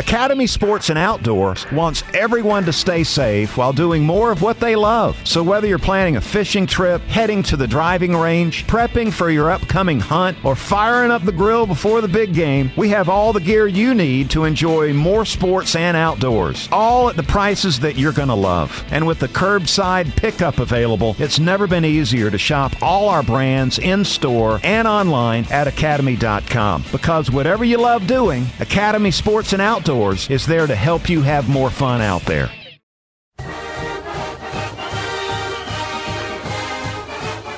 Academy Sports and Outdoors wants everyone to stay safe while doing more of what they love. So whether you're planning a fishing trip, heading to the driving range, prepping for your upcoming hunt, or firing up the grill before the big game, we have all the gear you need to enjoy more sports and outdoors, all at the prices that you're going to love. And with the curbside pickup available, it's never been easier to shop all our brands in store and online at academy.com. Because whatever you love doing, Academy Sports and Outdoors is there to help you have more fun out there.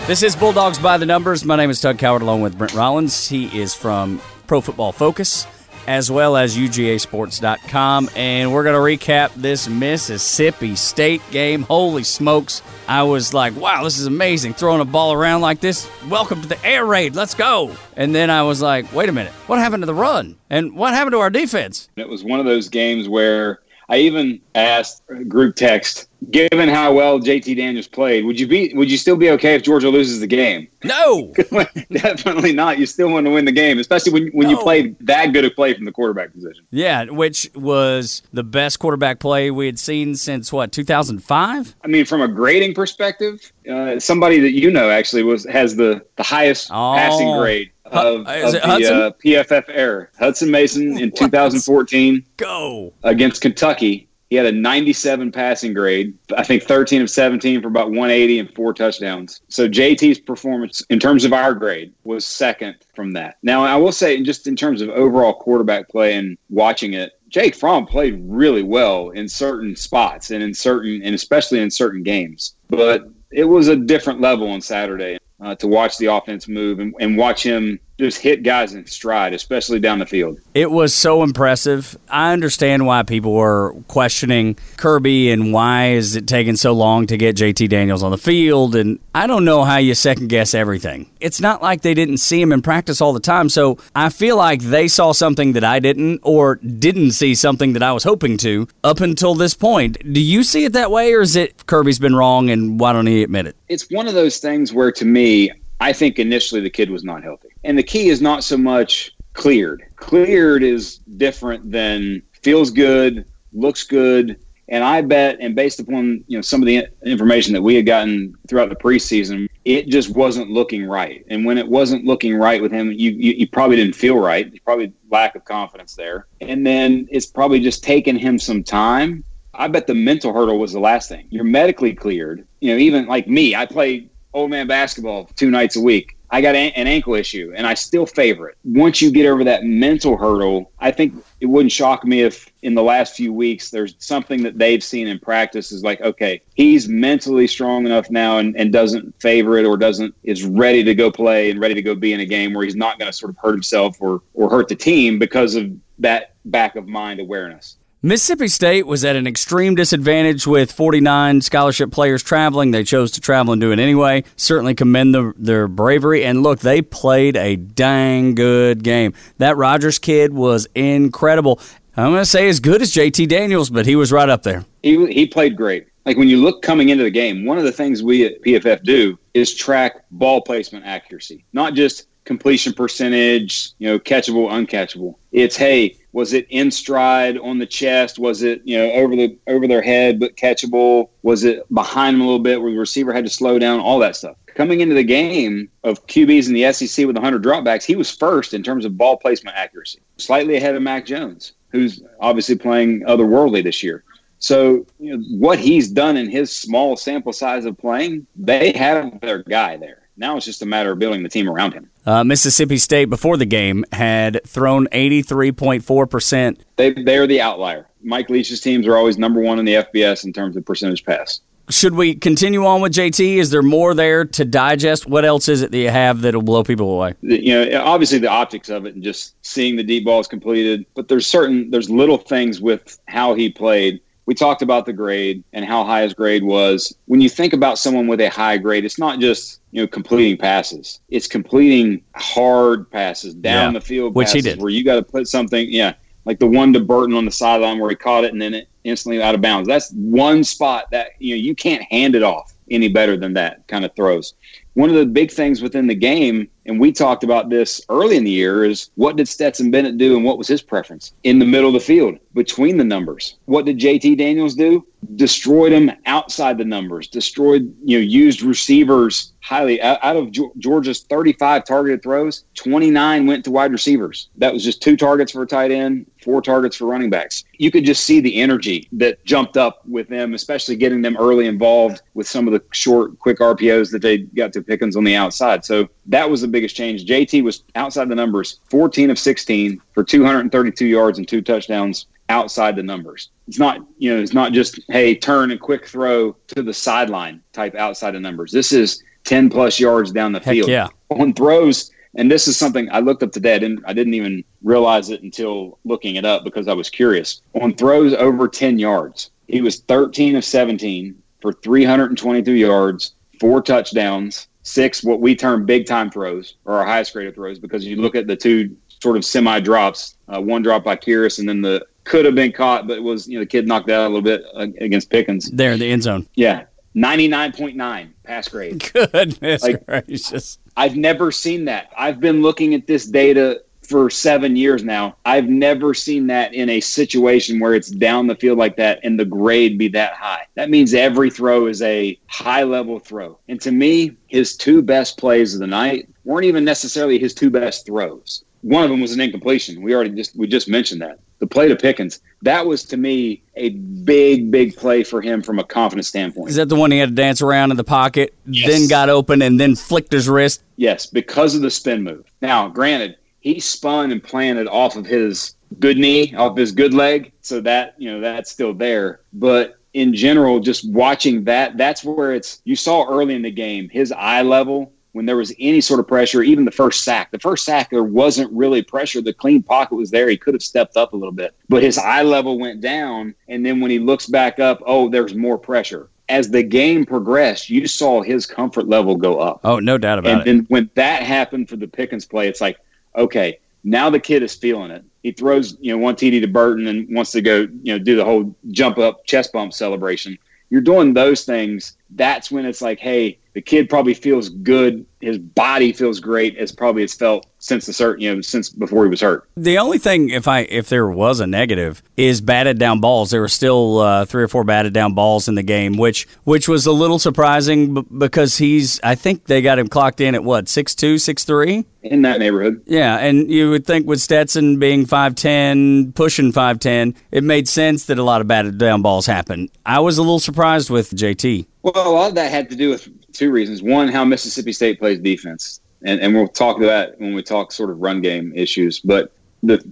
This is Bulldogs by the Numbers. My name is Tug Cowart along with Brent Rollins. He is from Pro Football Focus as well as UGAsports.com. And we're going to recap this Mississippi State game. Holy smokes. I was like, wow, this is amazing. Throwing a ball around like this. Welcome to the air raid. Let's go. And then I was like, wait a minute. What happened to the run? And what happened to our defense? It was one of those games where I even asked group text, given how well JT Daniels played, would you be would you still be okay if Georgia loses the game? No. Definitely not. You still want to win the game, especially when when no. you played that good a play from the quarterback position. Yeah, which was the best quarterback play we had seen since what, 2005? I mean, from a grading perspective, uh, somebody that you know actually was has the the highest oh. passing grade of, of the uh, PFF error. Hutson Mason in 2014. Go against Kentucky. He had a 97 passing grade. I think 13 of 17 for about 180 and four touchdowns. So JT's performance in terms of our grade was second from that. Now I will say, just in terms of overall quarterback play and watching it, Jake Fromm played really well in certain spots and in certain and especially in certain games. But it was a different level on Saturday uh, to watch the offense move and, and watch him just hit guys in stride, especially down the field. It was so impressive. I understand why people were questioning Kirby and why is it taking so long to get JT Daniels on the field. And I don't know how you second guess everything. It's not like they didn't see him in practice all the time. So I feel like they saw something that I didn't or didn't see something that I was hoping to up until this point. Do you see it that way or is it Kirby's been wrong and why don't he admit it? It's one of those things where to me, I think initially the kid was not healthy. And the key is not so much cleared. Cleared is different than feels good, looks good, and I bet, and based upon you know some of the information that we had gotten throughout the preseason, it just wasn't looking right. And when it wasn't looking right with him, you you, you probably didn't feel right. Probably lack of confidence there. And then it's probably just taken him some time. I bet the mental hurdle was the last thing. You're medically cleared. You know, even like me, I play old man basketball two nights a week. I got an ankle issue and I still favor it. Once you get over that mental hurdle, I think it wouldn't shock me if in the last few weeks there's something that they've seen in practice is like, okay, he's mentally strong enough now and, and doesn't favor it or doesn't is ready to go play and ready to go be in a game where he's not going to sort of hurt himself or or hurt the team because of that back of mind awareness. Mississippi State was at an extreme disadvantage with 49 scholarship players traveling. They chose to travel and do it anyway. Certainly commend the, their bravery. And look, they played a dang good game. That Rogers kid was incredible. I'm going to say as good as JT Daniels, but he was right up there. He, he played great. Like when you look coming into the game, one of the things we at PFF do is track ball placement accuracy, not just completion percentage, you know, catchable, uncatchable. It's hey, was it in stride on the chest? Was it you know over the over their head but catchable? Was it behind them a little bit where the receiver had to slow down? All that stuff. Coming into the game of QBs in the SEC with 100 dropbacks, he was first in terms of ball placement accuracy, slightly ahead of Mac Jones, who's obviously playing otherworldly this year. So you know, what he's done in his small sample size of playing, they have their guy there. Now it's just a matter of building the team around him. Uh, Mississippi State before the game had thrown 83.4%. They, they're the outlier. Mike Leach's teams are always number one in the FBS in terms of percentage pass. Should we continue on with JT? Is there more there to digest? What else is it that you have that'll blow people away? You know, obviously the optics of it and just seeing the deep balls completed, but there's certain there's little things with how he played we talked about the grade and how high his grade was. When you think about someone with a high grade, it's not just you know completing passes; it's completing hard passes down yeah, the field, which he did, where you got to put something. Yeah, like the one to Burton on the sideline where he caught it and then it instantly out of bounds. That's one spot that you know you can't hand it off any better than that kind of throws. one of the big things within the game, and we talked about this early in the year, is what did Stetson Bennett do and what was his preference in the middle of the field between the numbers? What did JT Daniels do? Destroyed him outside the numbers, destroyed, you know, used receivers highly. Out of Georgia's 35 targeted throws, 29 went to wide receivers. That was just two targets for a tight end, four targets for running backs. You could just see the energy that jumped up with them, especially getting them early involved with some of the short, quick RPOs that they got to Pickens on the outside. So that was the biggest change. JT was outside the numbers, 14 of 16 for 232 yards and two touchdowns outside the numbers. It's not, you know, it's not just, hey, turn and quick throw to the sideline type outside the numbers. This is 10 plus yards down the Heck field. yeah. On throws, and this is something I looked up today. I didn't, I didn't even realize it until looking it up because I was curious. On throws over 10 yards, he was 13 of 17 for 322 yards, four touchdowns, six what we term big time throws or our highest graded throws because you look at the two sort of semi drops, uh, one drop by Kearis and then the could have been caught, but it was you know the kid knocked out a little bit uh, against Pickens. There in the end zone. Yeah, ninety nine point nine pass grade. Goodness Like- gracious. I've never seen that. I've been looking at this data for seven years now. I've never seen that in a situation where it's down the field like that and the grade be that high. That means every throw is a high level throw. And to me, his two best plays of the night weren't even necessarily his two best throws. One of them was an incompletion. We already just we just mentioned that. The play to Pickens, that was to me a big, big play for him from a confidence standpoint. Is that the one he had to dance around in the pocket, Yes. then got open and then flicked his wrist? Yes, because of the spin move. Now, granted, he spun and planted off of his good knee, off his good leg, so that you know that's still there. But in general, just watching that, that's where it's. You saw early in the game his eye level when there was any sort of pressure, even the first sack. The first sack, there wasn't really pressure. The clean pocket was there. He could have stepped up a little bit, but his eye level went down. And then when he looks back up, oh, there's more pressure. As the game progressed, you saw his comfort level go up. Oh, no doubt about it. And it. then when that happened for the Pickens play, it's like, okay, now the kid is feeling it. He throws, you know, one TD to Burton and wants to go, you know, do the whole jump up chest bump celebration. You're doing those things. That's when it's like, hey, the kid probably feels good. His body feels great as probably it's felt since the cert, you know, since before he was hurt. The only thing, if I if there was a negative, is batted down balls. There were still uh, three or four batted down balls in the game, which which was a little surprising b- because he's. I think they got him clocked in at what six two, six three. In that neighborhood, Yeah, and you would think with Stetson being five ten, pushing five ten, it made sense that a lot of batted down balls happened. I was a little surprised with JT. Well, a lot of that had to do with two reasons. One, how Mississippi State plays defense, and, and we'll talk to that when we talk sort of run game issues. But the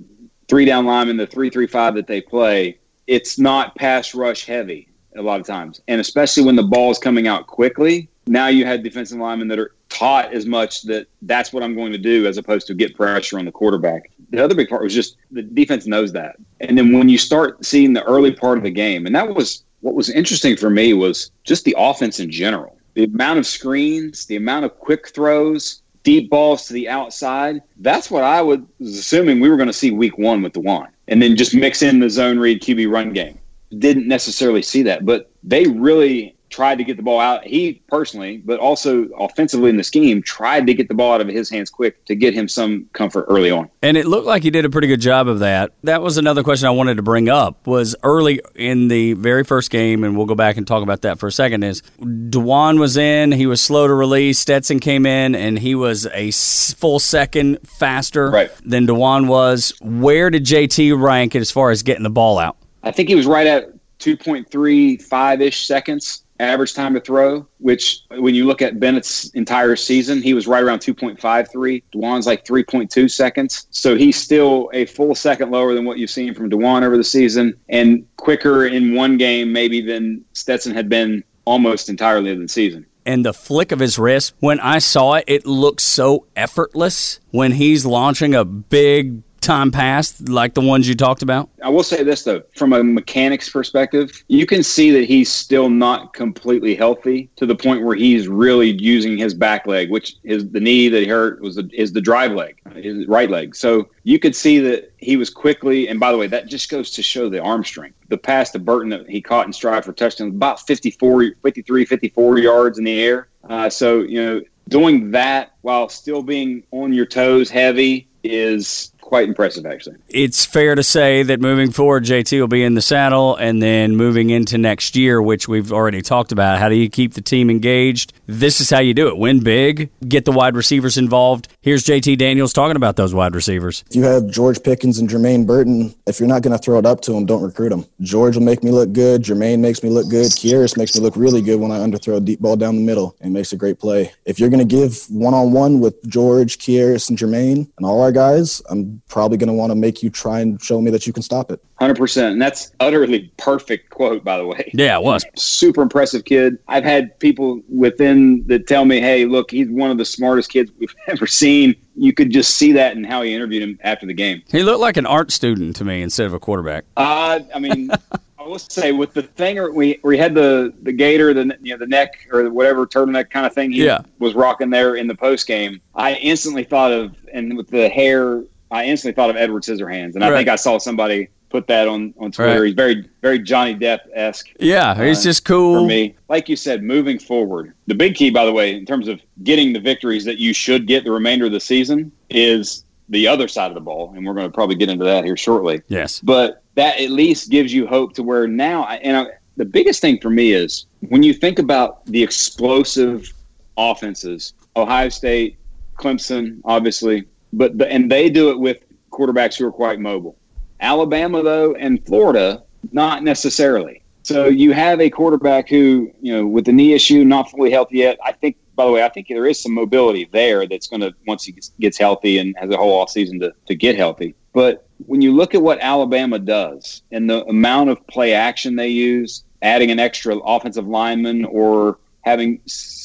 three down linemen, the three three five that they play, it's not pass rush heavy a lot of times, and especially when the ball is coming out quickly. Now you have defensive linemen that are taught as much that that's what I'm going to do as opposed to get pressure on the quarterback. The other big part was just the defense knows that. And then when you start seeing the early part of the game, and that was what was interesting for me was just the offense in general. The amount of screens, the amount of quick throws, deep balls to the outside. That's what I would, was assuming we were going to see week one with the one. And then just mix in the zone read QB run game. Didn't necessarily see that, but they really tried to get the ball out. He personally, but also offensively in the scheme, tried to get the ball out of his hands quick to get him some comfort early on. And it looked like he did a pretty good job of that. That was another question I wanted to bring up was early in the very first game, and we'll go back and talk about that for a second, is D'Wan was in, he was slow to release, Stetson came in, and he was a full second faster Right. than D'Wan was. Where did JT rank as far as getting the ball out? I think he was right at 2.35 ish seconds average time to throw, which when you look at Bennett's entire season, he was right around 2.53. D'Wan's like 3.2 seconds. So he's still a full second lower than what you've seen from D'Wan over the season and quicker in one game maybe than Stetson had been almost entirely in the season. and the flick of his wrist, when I saw it, it looked so effortless when he's launching a big time passed, like the ones you talked about. I will say this though, from a mechanics perspective, you can see that he's still not completely healthy to the point where he's really using his back leg, which is the knee that hurt was the, is the drive leg, his right leg. So you could see that he was quickly. And by the way, that just goes to show the arm strength. The pass to Burton that he caught in stride for touchdown, about 54, 53, 54 yards in the air. Uh, so you know doing that while still being on your toes heavy is quite impressive, actually. It's fair to say that moving forward, JT will be in the saddle, and then moving into next year, which we've already talked about. How do you keep the team engaged? This is how you do it. Win big, get the wide receivers involved. Here's JT Daniels talking about those wide receivers. If you have George Pickens and Jermaine Burton, if you're not going to throw it up to them, don't recruit them. George will make me look good. Jermaine makes me look good. Kearis makes me look really good when I underthrow a deep ball down the middle and makes a great play. If you're going to give one on one with George, Kearis, and Jermaine and all our guys, I'm probably going to want to make you try and show me that you can stop it. 100%. And that's utterly perfect quote, by the way. Yeah, it was. Super impressive kid. I've had people within that tell me, hey, look, he's one of the smartest kids we've ever seen. You could just see that in how he interviewed him after the game. He looked like an art student to me instead of a quarterback. Uh, I mean, I will say with the thing we we had the the gator, the you know the neck or whatever turtleneck kind of thing he yeah. was rocking there in the post game. I instantly thought of and with the hair I instantly thought of Edward Scissorhands, and I think I saw somebody put that on on Twitter. Right. He's very very Johnny Depp esque. Yeah, he's uh, just cool for me. Like you said, moving forward, the big key, by the way, in terms of getting the victories that you should get the remainder of the season, is the other side of the ball, and we're going to probably get into that here shortly. Yes, but that at least gives you hope to where now, and I, the biggest thing for me is when you think about the explosive offenses, Ohio State, Clemson, obviously, but the, and they do it with quarterbacks who are quite mobile. Alabama though and Florida not necessarily. So you have a quarterback who, you know, with the knee issue, not fully healthy yet. I think, by the way, I think there is some mobility there that's going to once he gets healthy and has a whole off season to, to get healthy. But when you look at what Alabama does and the amount of play action they use, adding an extra offensive lineman or having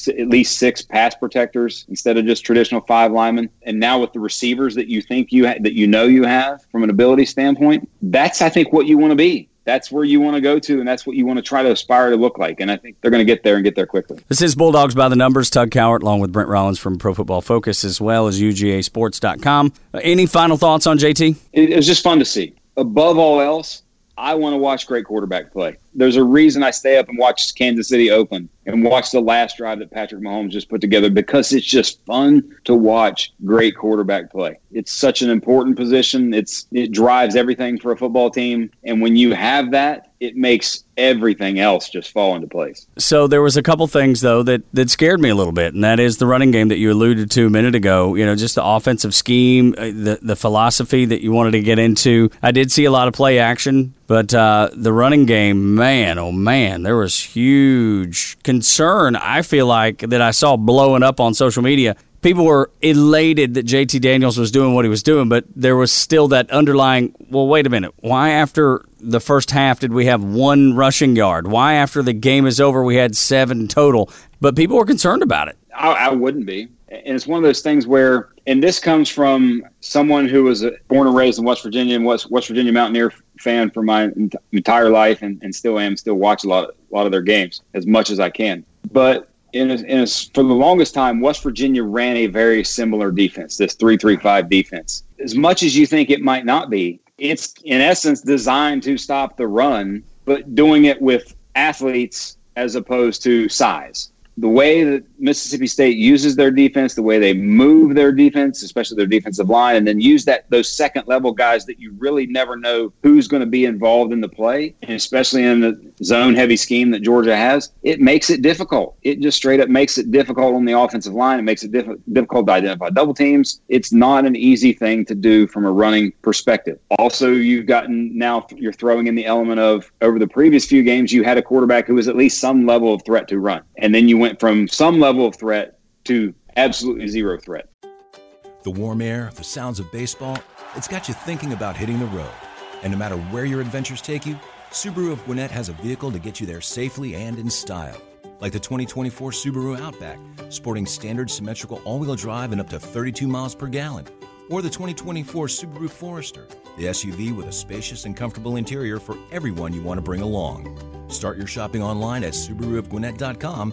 at least six pass protectors instead of just traditional five linemen. And now with the receivers that you think you ha- that you know you have from an ability standpoint, that's I think what you want to be. That's where you want to go to, and that's what you want to try to aspire to look like. And I think they're going to get there and get there quickly. This is Bulldogs by the Numbers. Tug Cowart, along with Brent Rollins from Pro Football Focus, as well as UGASports.com. Uh, any final thoughts on JT? It, it was just fun to see. Above all else, I want to watch great quarterback play. There's a reason I stay up and watch Kansas City Oakland and watch the last drive that Patrick Mahomes just put together because it's just fun to watch great quarterback play. It's such an important position. It's it drives everything for a football team, and when you have that, it makes everything else just fall into place. So there was a couple things though that that scared me a little bit, and that is the running game that you alluded to a minute ago. You know, just the offensive scheme, uh, the the philosophy that you wanted to get into. I did see a lot of play action, but uh, the running game, man, oh man, there was huge concern. I feel like that I saw blowing up on social media people were elated that JT Daniels was doing what he was doing, but there was still that underlying, well, wait a minute. Why after the first half did we have one rushing yard? Why after the game is over we had seven total? But people were concerned about it. I, I wouldn't be. And it's one of those things where, and this comes from someone who was uh, born and raised in West Virginia and West, West Virginia Mountaineer fan for my entire life and, and still am, still watch a lot, of, a lot of their games as much as I can. But in a, in a, for the longest time, West Virginia ran a very similar defense, this three-three-five defense. As much as you think it might not be, it's in essence designed to stop the run, but doing it with athletes as opposed to size the way that Mississippi State uses their defense, the way they move their defense, especially their defensive line, and then use that those second level guys that you really never know who's going to be involved in the play, and especially in the zone heavy scheme that Georgia has, it makes it difficult. It just straight up makes it difficult on the offensive line. It makes it diff- difficult to identify double teams. It's not an easy thing to do from a running perspective. Also, you've gotten now you're throwing in the element of over the previous few games you had a quarterback who was at least some level of threat to run, and then you went went from some level of threat to absolutely zero threat. The warm air, the sounds of baseball, it's got you thinking about hitting the road. And no matter where your adventures take you, Subaru of Gwinnett has a vehicle to get you there safely and in style. Like the 2024 Subaru Outback, sporting standard symmetrical all wheel drive and up to 32 miles per gallon. Or the 2024 Subaru Forester, the SUV with a spacious and comfortable interior for everyone you want to bring along. Start your shopping online at SubaruofGwinnett.com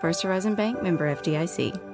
First Horizon Bank member FDIC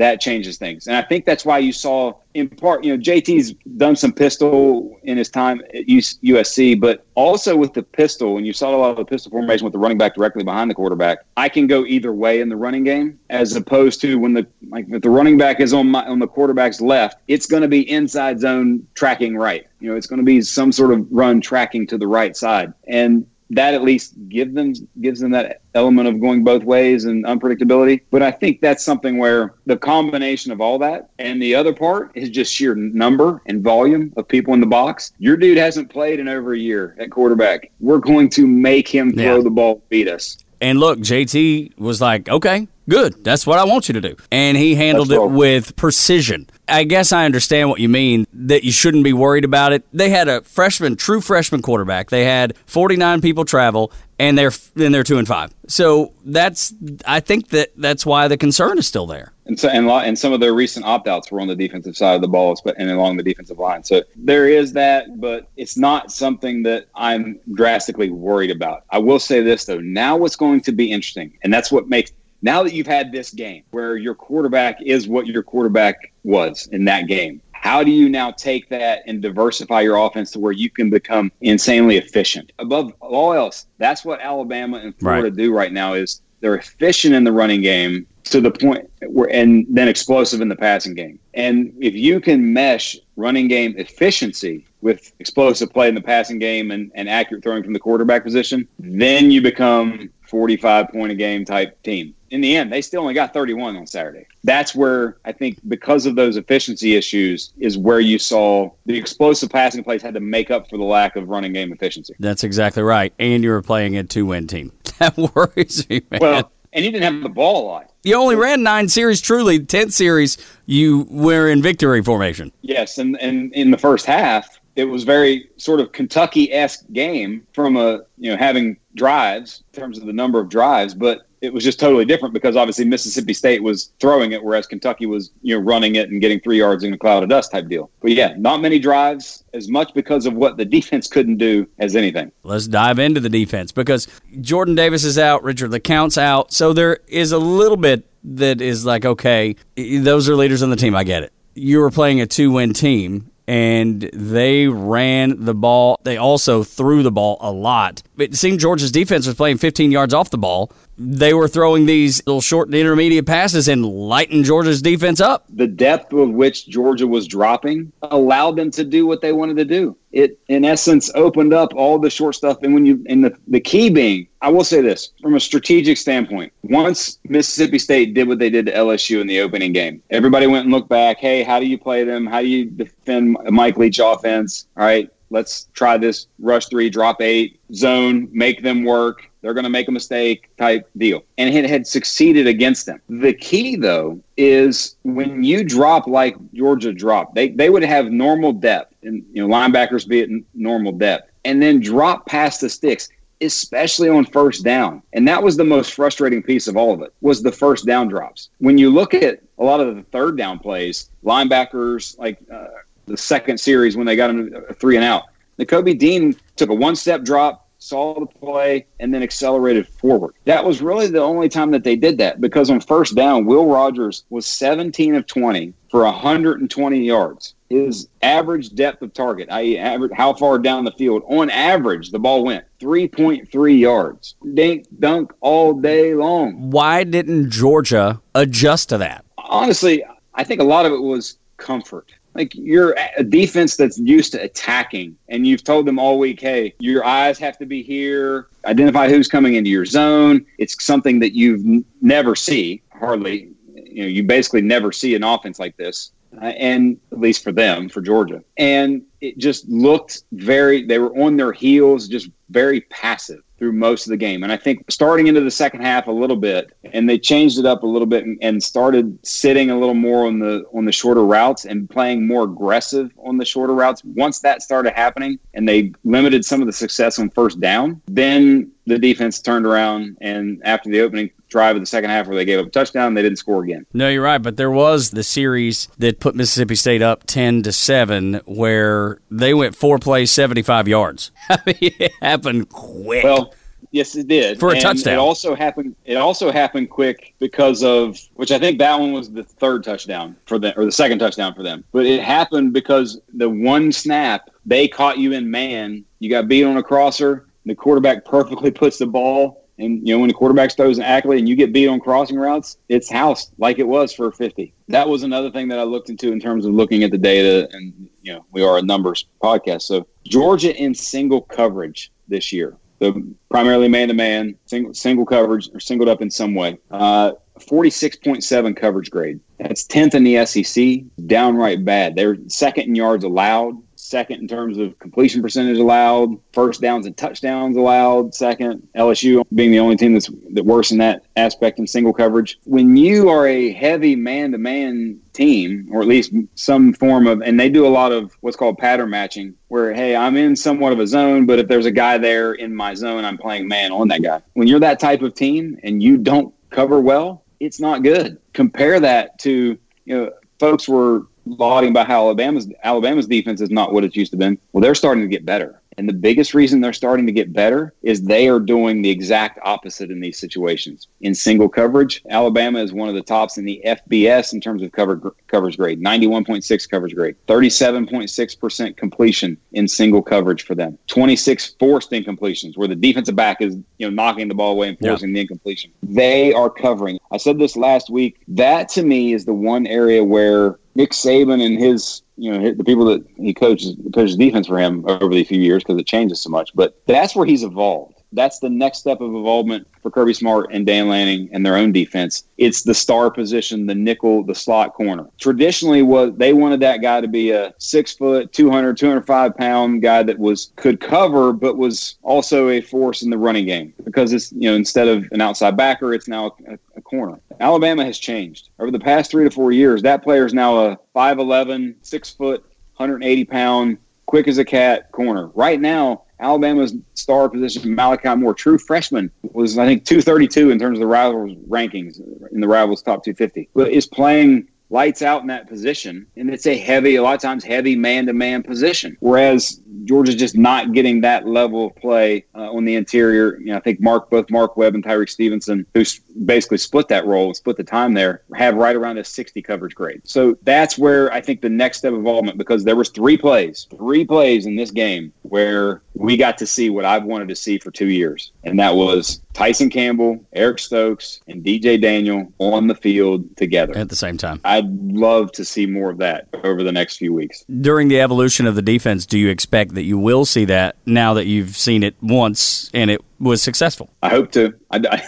that changes things. And I think that's why you saw, in part, you know, JT's done some pistol in his time at USC, but also with the pistol, and you saw a lot of the pistol formation with the running back directly behind the quarterback. I can go either way in the running game, as opposed to when the like if the running back is on my on the quarterback's left, it's going to be inside zone tracking right. You know, it's going to be some sort of run tracking to the right side, and that at least give them gives them that element of going both ways and unpredictability. But I think that's something where the combination of all that and the other part is just sheer number and volume of people in the box. Your dude hasn't played in over a year at quarterback. We're going to make him throw yeah. the ball, beat us. And look, JT was like, okay, good. That's what I want you to do. And he handled it with precision. I guess I understand what you mean that you shouldn't be worried about it. They had a freshman, true freshman quarterback. They had 49 people travel and they're then they're 2 and 5. So that's I think that that's why the concern is still there. And so and, and some of their recent opt-outs were on the defensive side of the ball and along the defensive line. So there is that, but it's not something that I'm drastically worried about. I will say this though, now what's going to be interesting, and that's what makes now that you've had this game where your quarterback is what your quarterback was in that game, how do you now take that and diversify your offense to where you can become insanely efficient? Above all else, that's what Alabama and Florida right. do right now is they're efficient in the running game to the point where and then explosive in the passing game. And if you can mesh running game efficiency with explosive play in the passing game and, and accurate throwing from the quarterback position, then you become 45 point a game type team in the end, they still only got 31 on Saturday. That's where I think because of those efficiency issues is where you saw the explosive passing plays had to make up for the lack of running game efficiency. That's exactly right. And you were playing a two win team. That worries me, man. Well, and you didn't have the ball a lot. You only ran nine series. Truly, tenth series, you were in victory formation. Yes, and and in the first half, it was very sort of Kentucky esque game from a you know having drives in terms of the number of drives, but it was just totally different because obviously Mississippi State was throwing it, whereas Kentucky was you know running it and getting three yards in a cloud of dust type deal. But yeah, not many drives, as much because of what the defense couldn't do as anything. Let's dive into the defense because Jordan Davis is out, Richard LeCounte's out, so there is a little bit that is like okay, those are leaders on the team. I get it. You were playing a two-win team and they ran the ball. They also threw the ball a lot. It seemed Georgia's defense was playing 15 yards off the ball. They were throwing these little short intermediate passes and lighting Georgia's defense up. The depth of which Georgia was dropping allowed them to do what they wanted to do. It, in essence, opened up all the short stuff. And when you, and the, the key being, I will say this from a strategic standpoint, once Mississippi State did what they did to LSU in the opening game, everybody went and looked back. Hey, how do you play them? How do you defend Mike Leach offense? All right, let's try this rush three, drop eight, zone, make them work. They're going to make a mistake type deal. And it had succeeded against them. The key, though, is when you drop like Georgia dropped, they, they would have normal depth and, you know, linebackers be at normal depth and then drop past the sticks especially on first down. And that was the most frustrating piece of all of it was the first down drops. When you look at a lot of the third down plays, linebackers like uh, the second series when they got a three and out, Nakobe Dean took a one step drop, saw the play, and then accelerated forward. That was really the only time that they did that because on first down, Will Rogers was 17 of 20 for 120 yards. His average depth of target, i.e., average, how far down the field, on average, the ball went 3.3 yards. Dink dunk all day long. Why didn't Georgia adjust to that? Honestly, I think a lot of it was comfort like you're a defense that's used to attacking and you've told them all week hey your eyes have to be here. Identify who's coming into your zone. It's something that you've n- never see hardly. You know you basically never see an offense like this uh, and at least for them, for Georgia. And it just looked very, they were on their heels, just very passive through most of the game. And I think starting into the second half a little bit, and they changed it up a little bit and, and, started sitting a little more on the on the shorter routes and playing more aggressive on the shorter routes. Once that started happening and they limited some of the success on first down, then the defense turned around and after the opening drive in the second half where they gave up a touchdown, they didn't score again. No, you're right, but there was the series that put Mississippi State up 10 to 7 where they went four plays 75 yards. I mean, it happened quick. Well, Yes, it did for a and touchdown. It also happened. It also happened quick because of which I think that one was the third touchdown for them or the second touchdown for them. But it happened because the one snap they caught you in man. You got beat on a crosser. The quarterback perfectly puts the ball. And you know when the quarterback throws an accolade and you get beat on crossing routes, it's housed like it was for 50. That was another thing that I looked into in terms of looking at the data. And you know we are a numbers podcast, so Georgia in single coverage this year the primarily man to man, single single coverage or singled up in some way. Uh, 46.7 coverage grade. That's 10th in the SEC. Downright bad. They're second in yards allowed, second in terms of completion percentage allowed, first downs and touchdowns allowed, second. LSU being the only team that's that worse in that aspect in single coverage. When you are a heavy man to man team, or at least some form of, and they do a lot of what's called pattern matching, where, hey, I'm in somewhat of a zone, but if there's a guy there in my zone, I'm playing man on that guy. When you're that type of team and you don't cover well, it's not good. Compare that to, you know, folks were lauding about how Alabama's Alabama's defense is not what it used to be. Well, they're starting to get better. And the biggest reason they're starting to get better is they are doing the exact opposite in these situations. In single coverage, Alabama is one of the tops in the FBS in terms of cover, coverage grade 91.6 coverage grade, 37.6% completion in single coverage for them, 26 forced incompletions where the defensive back is you know knocking the ball away and forcing yeah. the incompletion. They are covering. I said this last week. That to me is the one area where Nick Saban and his you know the people that he coaches coaches defense for him over the few years because it changes so much. But that's where he's evolved that's the next step of involvement for Kirby Smart and Dan Lanning and their own defense. It's the star position, the nickel, the slot corner. Traditionally, was they wanted that guy to be a six foot, 200, 205 pound guy that was could cover, but was also a force in the running game because it's you know instead of an outside backer, it's now a, a corner. Alabama has changed over the past three to four years. That player is now a 5'11, six foot, 180 pound, quick as a cat corner. Right now Alabama's star position, Malachi Moore, true freshman, was I think 232 in terms of the Rivals rankings in the Rivals top 250, but is playing lights out in that position. And it's a heavy, a lot of times heavy man to man position. Whereas Georgia's just not getting that level of play uh, on the interior. You know, I think Mark, both Mark Webb and Tyrique Stevenson, who basically split that role and split the time there, have right around a 60 coverage grade. So that's where I think the next step of involvement, because there was three plays, three plays in this game where we got to see what I've wanted to see for two years. And that was Tyson Campbell, Eric Stokes, and DJ Daniel on the field together at the same time. I'd love to see more of that over the next few weeks. During the evolution of the defense, do you expect that you will see that now that you've seen it once and it was successful? I hope to. I,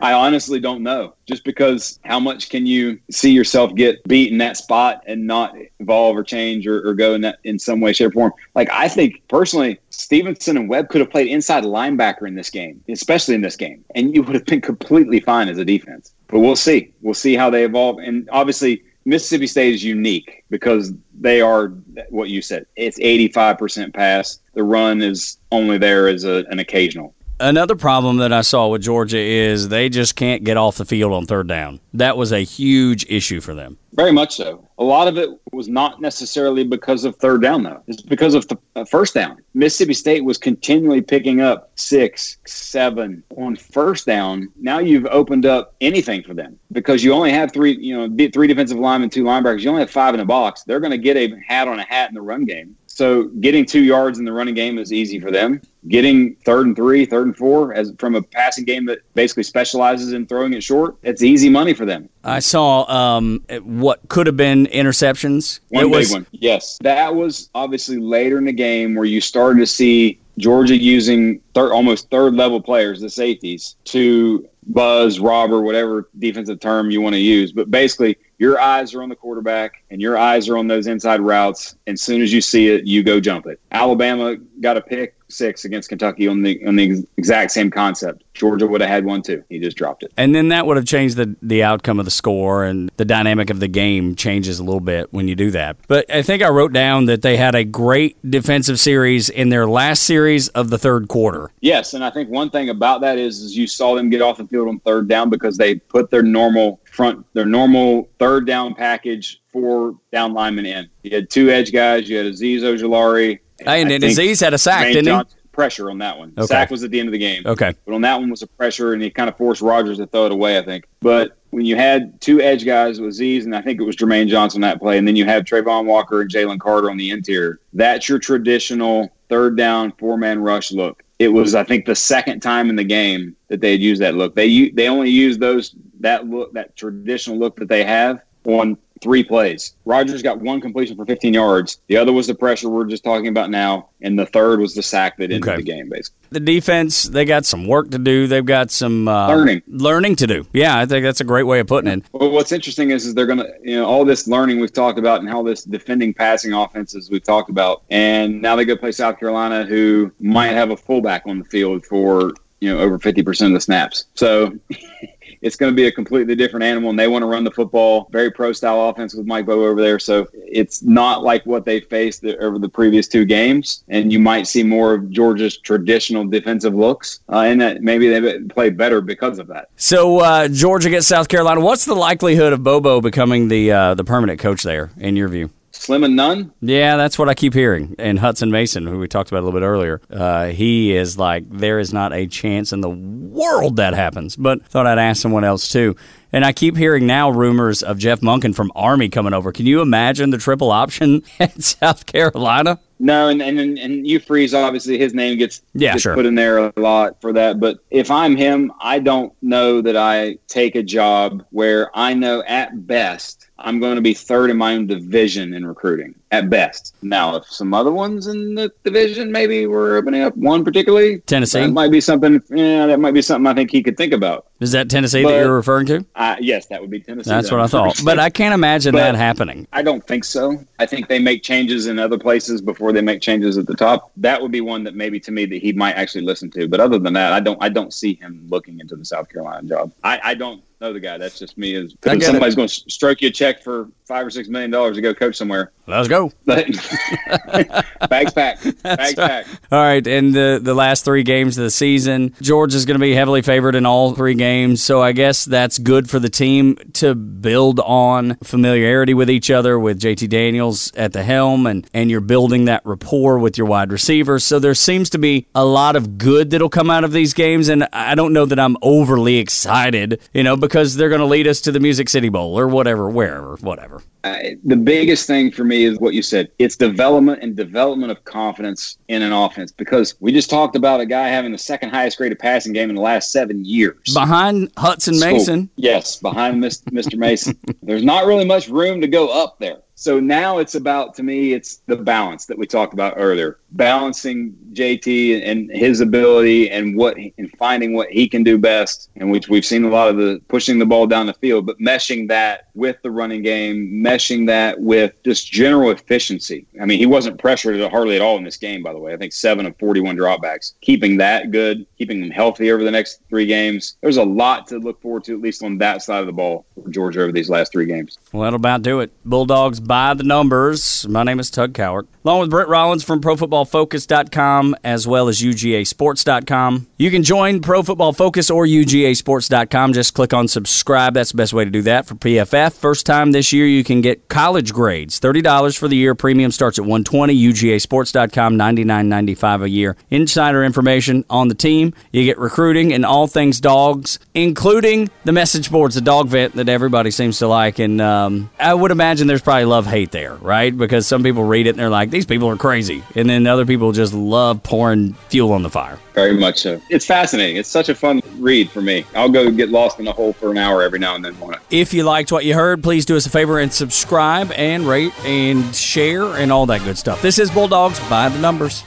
I, honestly don't know. Just because how much can you see yourself get beat in that spot and not evolve or change or, or go in that in some way, shape, or form? Like I think personally, Stevenson and Webb could have played inside linebacker in this game, especially in this game, and you would have been completely fine as a defense. But we'll see. We'll see how they evolve. And obviously, Mississippi State is unique because they are what you said. It's 85% pass. The run is only there as a, an occasional. Another problem that I saw with Georgia is they just can't get off the field on third down. That was a huge issue for them. Very much so. A lot of it was not necessarily because of third down, though. It's because of the uh, first down. Mississippi State was continually picking up six, seven on first down. Now you've opened up anything for them because you only have three, you know, three defensive linemen, two linebackers. You only have five in the box. They're going to get a hat on a hat in the run game. So getting two yards in the running game is easy for them. getting third and three, third and four, as from a passing game that basically specializes in throwing it short, it's easy money for them. I saw um, what could have been interceptions. One it big was, one. Yes. That was obviously later in the game where you started to see Georgia using third, almost third level players, the safeties, to buzz, robber, whatever defensive term you want to use. But basically, your eyes are on the quarterback and your eyes are on those inside routes. And as soon as you see it, you go jump it. Alabama got a pick six against Kentucky on the on the exact same concept. Georgia would have had one too. He just dropped it. And then that would have changed the the outcome of the score and the dynamic of the game changes a little bit when you do that. But I think I wrote down that they had a great defensive series in their last series of the third quarter. Yes, and I think one thing about that is, is you saw them get off the field on third down because they put their normal front, their normal third down package four down linemen in. You had two edge guys. You had Azeez Ojulari. Hey, and think Azeez had a sack, Jermaine didn't he? Pressure on that one. Okay. Sack was at the end of the game. Okay. But on that one was a pressure, and he kind of forced Rogers to throw it away, I think. But when you had two edge guys with Z's, and I think it was Jermaine Johnson that play, and then you have Travon Walker and Jalen Carter on the interior, that's your traditional third down four man rush look. It was, I think, the second time in the game that they had used that look. They they only used those that look that traditional look that they have on three plays. Rogers got one completion for 15 yards. The other was the pressure we're just talking about now, and the third was the sack that ended Okay. the game, basically. The defense, they got some work to do. They've got some uh, Learning. learning to do. Yeah, I think that's a great way of putting it. Well, what's interesting is, is they're going to, you know, all this learning we've talked about and how this defending passing offenses we've talked about. And now they go play South Carolina, who might have a fullback on the field for, you know, over 50% of the snaps. So it's going to be a completely different animal. And they want to run the football, very pro style offense with Mike Bobo over there. So it's not like what they faced the, over the previous two games. And you might see more of Georgia's traditional defensive looks. Uh, and that maybe they play better because of that. So uh, Georgia gets South Carolina. What's the likelihood of Bobo becoming the uh, the permanent coach there, in your view? Slim and none. Yeah, that's what I keep hearing. And Hutson Mason, who we talked about a little bit earlier, uh, he is like, there is not a chance in the world that happens. But thought I'd ask someone else too. And I keep hearing now rumors of Jeff Monken from Army coming over. Can you imagine the triple option at South Carolina? No, and and and Hugh Freeze, obviously his name gets, Yeah, gets sure. put in there a lot for that. But if I'm him, I don't know that I take a job where I know at best I'm going to be third in my own division in recruiting. At best. Now, if some other ones in the division maybe we're opening up one particularly, Tennessee? that might be something. Yeah, that might be something I think he could think about. Is that Tennessee that you're referring to? Uh, yes, that would be Tennessee. That's that what I thought. But. I can't imagine But- that happening. I don't think so. I think they make changes in other places before they make changes at the top. That would be one that maybe to me that he might actually listen to. But other than that, I don't. I don't see him looking into the South Carolina job. I, I don't know the guy. That's just me. As I get somebody's going to stroke you a check for five or six million dollars to go coach somewhere. Let's go. Bags packed. Bags packed. All right, and the the last three games of the season, George is going to be heavily favored in all three games. So I guess that's good for the team to build on familiarity with each other with JT Daniels at the helm, and and you're building that rapport with your wide receivers. So there seems to be a lot of good that'll come out of these games, and I don't know that I'm overly excited, you know, because they're going to lead us to the Music City Bowl or whatever, wherever, whatever. The biggest thing for me is what you said. It's development and development of confidence in an offense because we just talked about a guy having the second highest grade of passing game in the last seven years. Behind Hutson So, Mason, yes, behind Mis- Mr. Mason. There's not really much room to go up there. So now it's about, to me, it's the balance that we talked about earlier. Balancing JT and his ability and what and finding what he can do best, and which we've seen a lot of the pushing the ball down the field, but meshing that with the running game, meshing that with just general efficiency. I mean, he wasn't pressured hardly at all in this game, by the way. I think seven of 41 dropbacks. Keeping that good, keeping them healthy over the next three games. There's a lot to look forward to, at least on that side of the ball for Georgia over these last three games. Well, that'll about do it. Bulldogs by the numbers. My name is Tug Cowart. Along with Brent Rollins from ProFootballFocus.com as well as UGASports.com. You can join Pro Football Focus or UGASports.com. Just click on subscribe. That's the best way to do that for PFF. First time this year, you can get college grades. $30 for the year. Premium starts at 120 UGASports.com, $99.95 a year. Insider information on the team. You get recruiting and all things dogs, including the message boards, the dog vent that everybody seems to like. And um, I would imagine there's probably love hate there, right? Because some people read it and they're like, like these people are crazy, and then other people just love pouring fuel on the fire. Very much so. It's fascinating. It's such a fun read for me. I'll go get lost in a hole for an hour every now and then. Want it? If you liked what you heard, please do us a favor and subscribe and rate and share and all that good stuff. This is Bulldogs by the numbers.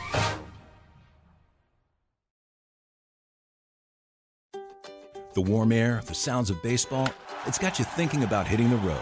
The warm air, the sounds of baseball, it's got you thinking about hitting the road.